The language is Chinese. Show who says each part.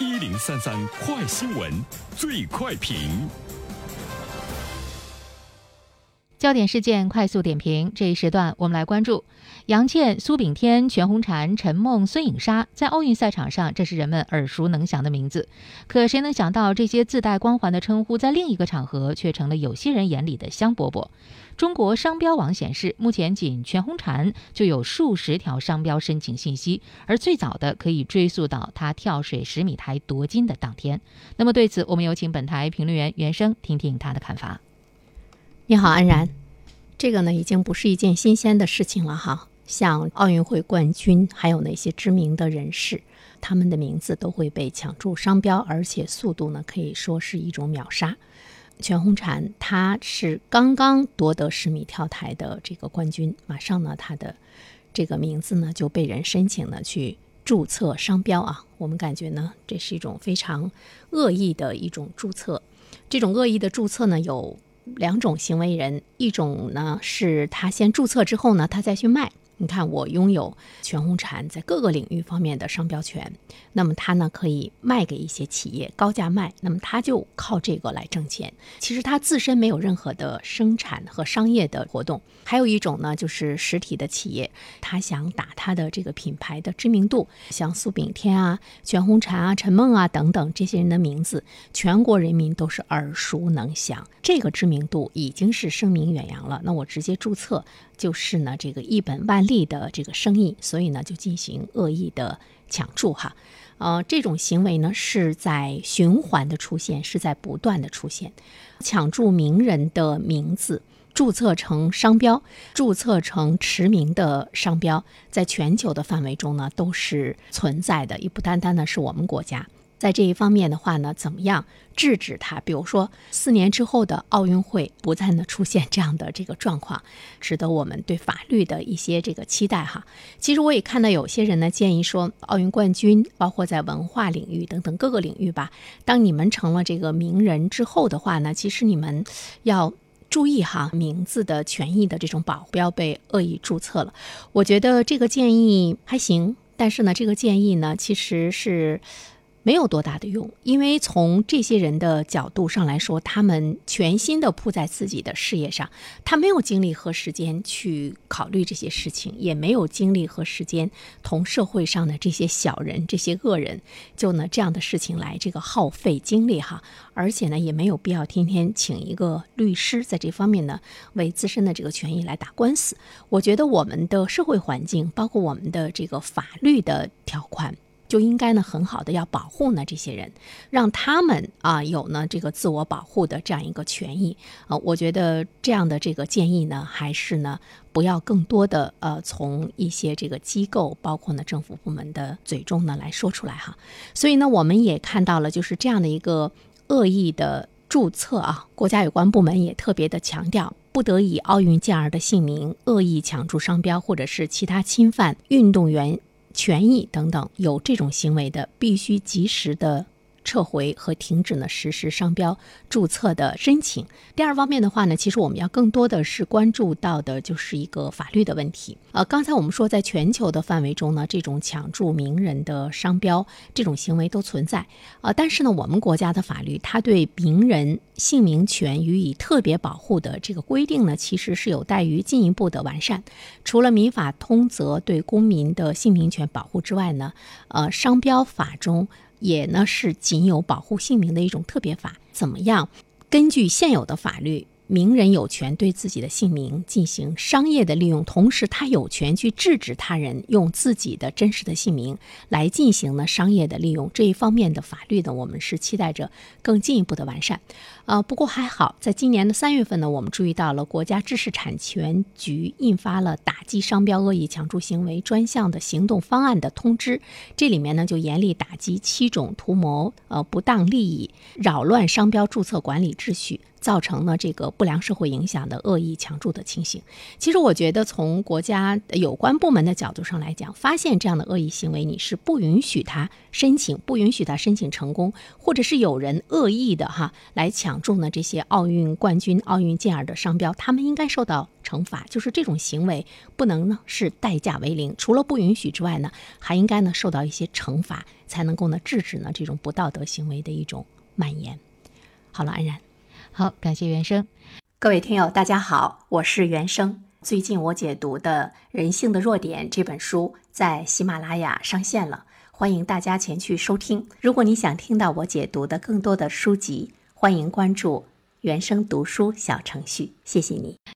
Speaker 1: 一零三三快新闻，最快评。
Speaker 2: 焦点事件快速点评，这一时段我们来关注杨倩、苏炳添、全红婵、陈梦、孙颖莎，在奥运赛场上，这是人们耳熟能详的名字。可谁能想到，这些自带光环的称呼，在另一个场合却成了有些人眼里的香饽饽？中国商标网显示，目前仅全红婵就有数十条商标申请信息，而最早的可以追溯到她跳水十米台夺金的当天。那么对此，我们有请本台评论员袁生听听他的看法。
Speaker 3: 你好，安然。这个呢，已经不是一件新鲜的事情了哈。像奥运会冠军，还有那些知名的人士，他们的名字都会被抢注商标，而且速度呢，可以说是一种秒杀。全红婵，她是刚刚夺得十米跳台的这个冠军，马上呢，她的这个名字呢就被人申请呢去注册商标啊。我们感觉呢，这是一种非常恶意的一种注册。这种恶意的注册呢，有。两种行为人，一种呢是他先注册之后呢，他再去卖。你看，我拥有全红婵在各个领域方面的商标权，那么他呢可以卖给一些企业，高价卖，那么他就靠这个来挣钱。其实他自身没有任何的生产和商业的活动。还有一种呢，就是实体的企业，他想打他的这个品牌的知名度，像苏炳添啊、全红婵啊、陈梦啊等等这些人的名字，全国人民都是耳熟能详，这个知名度已经是声名远扬了。那我直接注册。就是呢，这个一本万利的这个生意，所以呢就进行恶意的抢注哈，呃，这种行为呢是在循环的出现，是在不断的出现，抢注名人的名字，注册成商标，注册成驰名的商标，在全球的范围中呢都是存在的，也不单单呢是我们国家。在这一方面的话呢，怎么样制止它？比如说，四年之后的奥运会不再呢出现这样的这个状况，值得我们对法律的一些这个期待哈。其实我也看到有些人呢建议说，奥运冠军，包括在文化领域等等各个领域吧，当你们成了这个名人之后的话呢，其实你们要注意哈，名字的权益的这种保护，不要被恶意注册了。我觉得这个建议还行，但是呢，这个建议呢，其实是。没有多大的用，因为从这些人的角度上来说，他们全心的扑在自己的事业上，他没有精力和时间去考虑这些事情，也没有精力和时间同社会上的这些小人、这些恶人，就呢这样的事情来这个耗费精力哈，而且呢也没有必要天天请一个律师在这方面呢为自身的这个权益来打官司。我觉得我们的社会环境，包括我们的这个法律的条款。就应该呢，很好的要保护呢这些人，让他们啊有呢这个自我保护的这样一个权益啊。我觉得这样的这个建议呢，还是呢不要更多的呃从一些这个机构，包括呢政府部门的嘴中呢来说出来哈。所以呢，我们也看到了就是这样的一个恶意的注册啊，国家有关部门也特别的强调，不得以奥运健儿的姓名恶意抢注商标，或者是其他侵犯运动员。权益等等，有这种行为的，必须及时的。撤回和停止呢实施商标注册的申请。第二方面的话呢，其实我们要更多的是关注到的就是一个法律的问题。呃，刚才我们说，在全球的范围中呢，这种抢注名人的商标这种行为都存在。呃，但是呢，我们国家的法律它对名人姓名权予以特别保护的这个规定呢，其实是有待于进一步的完善。除了民法通则对公民的姓名权保护之外呢，呃，商标法中。也呢是仅有保护姓名的一种特别法，怎么样？根据现有的法律。名人有权对自己的姓名进行商业的利用，同时他有权去制止他人用自己的真实的姓名来进行呢商业的利用。这一方面的法律呢，我们是期待着更进一步的完善。呃，不过还好，在今年的三月份呢，我们注意到了国家知识产权局印发了打击商标恶意抢注行为专项的行动方案的通知，这里面呢就严厉打击七种图谋呃不当利益、扰乱商标注册管理秩序。造成了这个不良社会影响的恶意抢注的情形。其实我觉得，从国家有关部门的角度上来讲，发现这样的恶意行为，你是不允许他申请，不允许他申请成功，或者是有人恶意的哈来抢注呢这些奥运冠军、奥运健儿的商标，他们应该受到惩罚。就是这种行为不能呢是代价为零，除了不允许之外呢，还应该呢受到一些惩罚，才能够呢制止呢这种不道德行为的一种蔓延。好了，安然。
Speaker 2: 好，感谢原生。
Speaker 3: 各位听友，大家好，我是原生。最近我解读的《人性的弱点》这本书在喜马拉雅上线了，欢迎大家前去收听。如果你想听到我解读的更多的书籍，欢迎关注原生读书小程序。谢谢你。